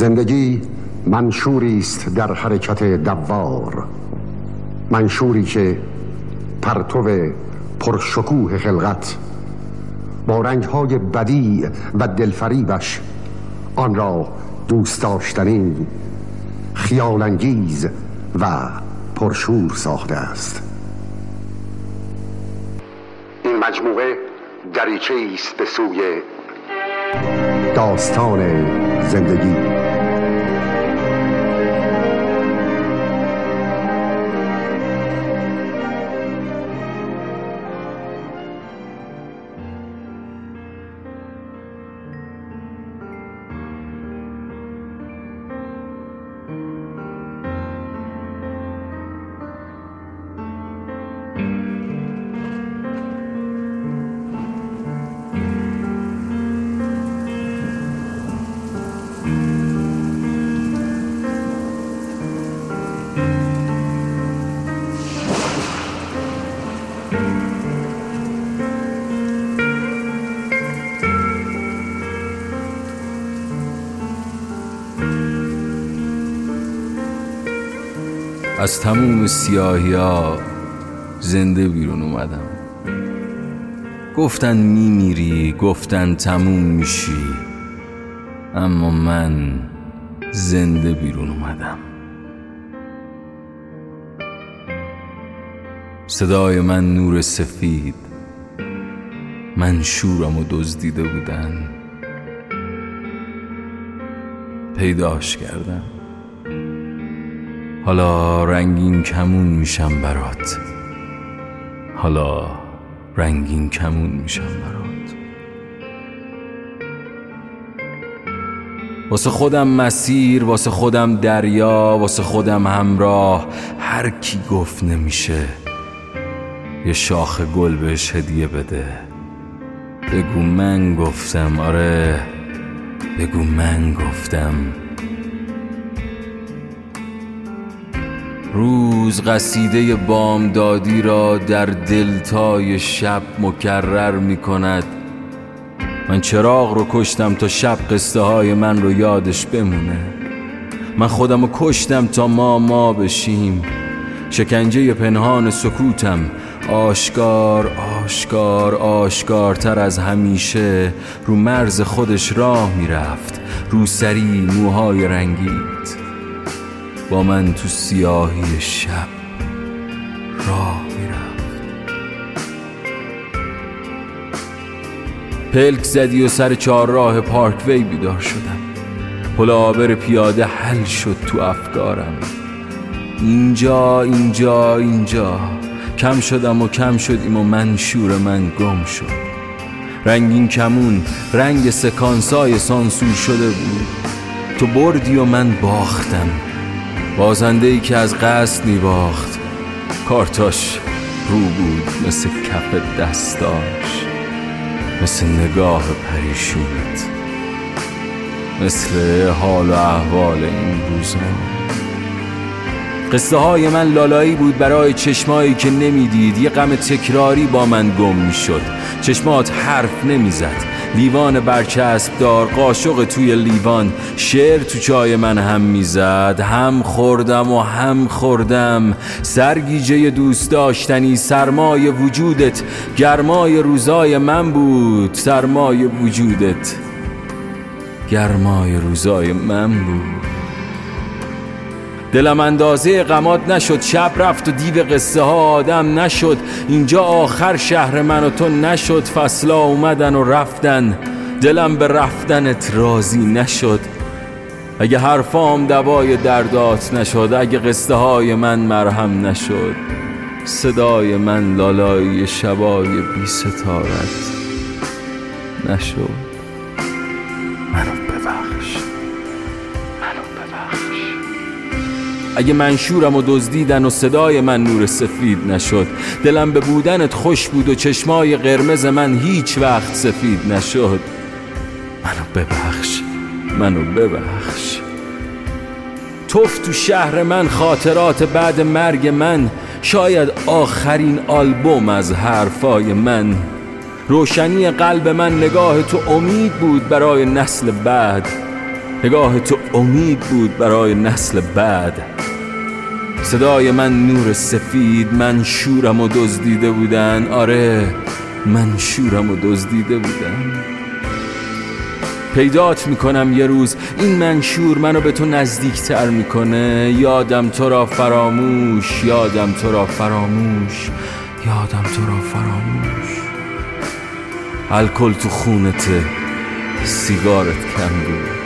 زندگی منشوری است در حرکت دوار. منشوری که پرتو پرشکوه خلقت. با رنگهای بدی و دلفریبش آن را دوست داشتنی خیالانگیز و پرشور ساخته است. این مجموعه دریچه است به سوی داستان زندگی. از تموم سیاهی ها زنده بیرون اومدم. گفتن میمیری گفتن تموم میشی اما من زنده بیرون اومدم. صدای من نور سفید من شورم و دزدیده بودن. پیداش کردم. حالا رنگین کمون میشم برات. حالا رنگین کمون میشم برات. واسه خودم مسیر واسه خودم دریا واسه خودم همراه هر کی گفت نمیشه. یه شاخ گل بهش هدیه بده. بگو من گفتم آره. بگو من گفتم. روز قصیده بامدادی را در دلتای شب مکرر می کند. من چراغ رو کشتم تا شب قصه های من رو یادش بمونه. من خودم رو کشتم تا ما ما بشیم. شکنجه پنهان سکوتم. آشکار آشکار آشکارتر از همیشه. رو مرز خودش راه می‌رفت رو سری موهای رنگیت با من تو سیاهی شب راه می‌رفت. پلک زدی و سر چهار راه پارکوی بیدار شدم. پل آبر پیاده حل شد تو افکارم. اینجا اینجا اینجا. کم شدم و کم شدیم و منشور من گم شد. رنگین کمون رنگ سکانسای سانسور شده بود. تو بردی و من باختم. بازنده ای که از قصد میباخت کارتاش رو بود مثل کف دستاش مثل نگاه پریشونت مثل حال و احوال این روزا. قصه های من لالایی بود برای چشمایی که نمی‌دید. یه غم تکراری با من گم می‌شد. چشمات حرف نمی‌زد. لیوان برچسب دار قاشق توی لیوان. شعر تو چای من هم می‌زد هم خوردم و هم خوردم. سرگیجه دوست داشتنی سرمای وجودت. گرمای روزای من بود سرمای وجودت. گرمای روزای من بود. دلم اندازه غمات نشد شب رفت و دیو قصه ها آدم نشد. اینجا آخر شهر من و تو نشد فصلا اومدن و رفتن. دلم به رفتنت راضی نشد. اگه حرفام دوای دردات نشد اگه قصه های من مرهم نشد. صدای من لالایی شبای بی ستارت نشد. اگه منشورم و دزدیدن و صدای من نور سفید نشد دلم به بودنت خوش بود و چشمای قرمز من هیچ وقت سفید نشد. منو ببخش منو ببخش. توف تو شهر من خاطرات بعد مرگ من شاید آخرین آلبوم از حرفای من. روشنی قلب من نگاه تو امید بود برای نسل بعد. نگاه تو امید بود برای نسل بعد. صدای من نور سفید من شورم و دزدیده بودن. آره من شورم و دزدیده بودم پیدات می‌کنم یه روز این منشور منو به تو نزدیکتر می‌کنه. یادم تو را فراموش یادم تو را فراموش یادم تو را فراموش. الکل تو خونته سیگارت کم بود.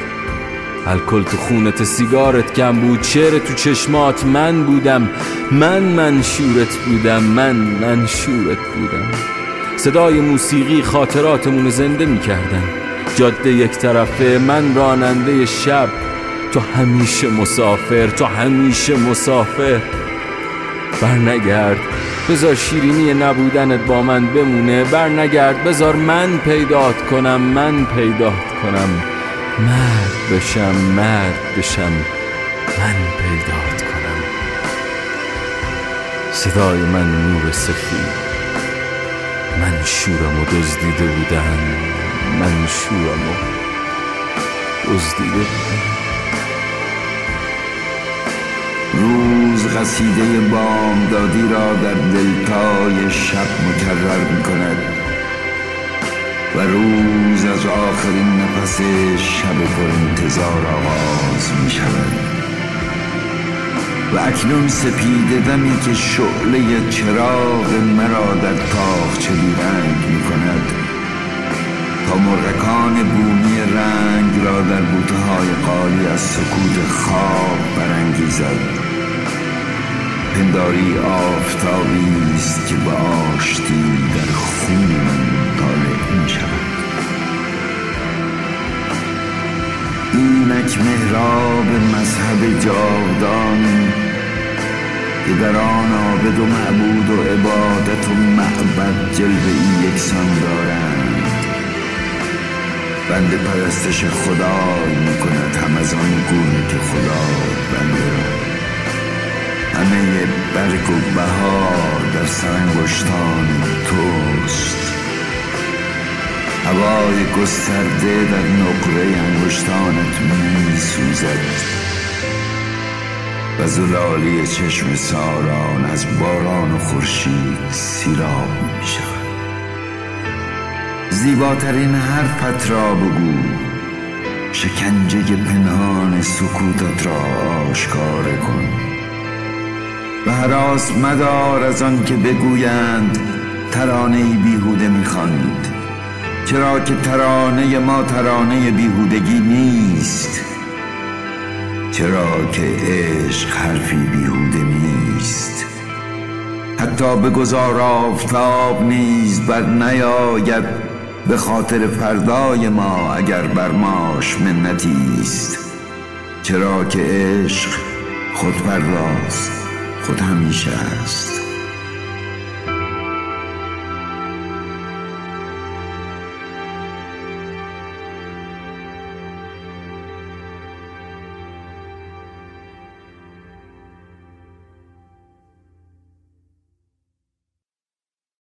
الکل تو خونت سیگارت کم بود شعر تو چشمات من بودم. من منشورت بودم من منشورت بودم. صدای موسیقی خاطراتمون زنده می‌کردن جاده یک طرفه من راننده شب. تو همیشه مسافر تو همیشه مسافر. برنگرد بذار شیرینی نبودنت با من بمونه. برنگرد بذار من پیدات کنم من پیدات کنم. مرد بشم مرد بشم من پیدات کنم. صدای من نور سفید من شورم و دزدیده بودم من شورم و دزدیده بودم روز قصیده بامدادی را در دلتای شب مکرر می کند و روز از آخرین نفس شب پر انتظار آغاز می شود. و اکنون سپیده دمی که شعله چراغ مرا در تاخچه رنگ می کند تا مرکان بومی رنگ را در بوته های قالی از سکوت خواب برانگیزد. پنداری آفتابی است که به آشتی در خون من اینک مهراب مذهب جاودان که در آن عابد و معبود و عبادت و معبد جلوه ای یکسان دارند. بنده پرستش خدای می کند هم از آن گونه که خدا بنده را. همه برگ و بهار در سرانگشتان توست. هوای گسترده در نقره انگشتانت می سوزد و زلالی چشم ساران از باران و خورشید سیراب می شود زیباترین حرفت را بگو. شکنجه پنهان سکوتت را آشکار کن. و حراس مدار از آن که بگویند ترانه بیهوده می‌خوانید چرا که ترانه ما ترانه بیهودگی نیست؟ چرا که عشق حرفی بیهوده نیست؟ حتی به گذار آفتاب نیز بر نیاید به خاطر فردای ما اگر بر ماش منتی چرا که عشق خود پرداست خود همیشه است.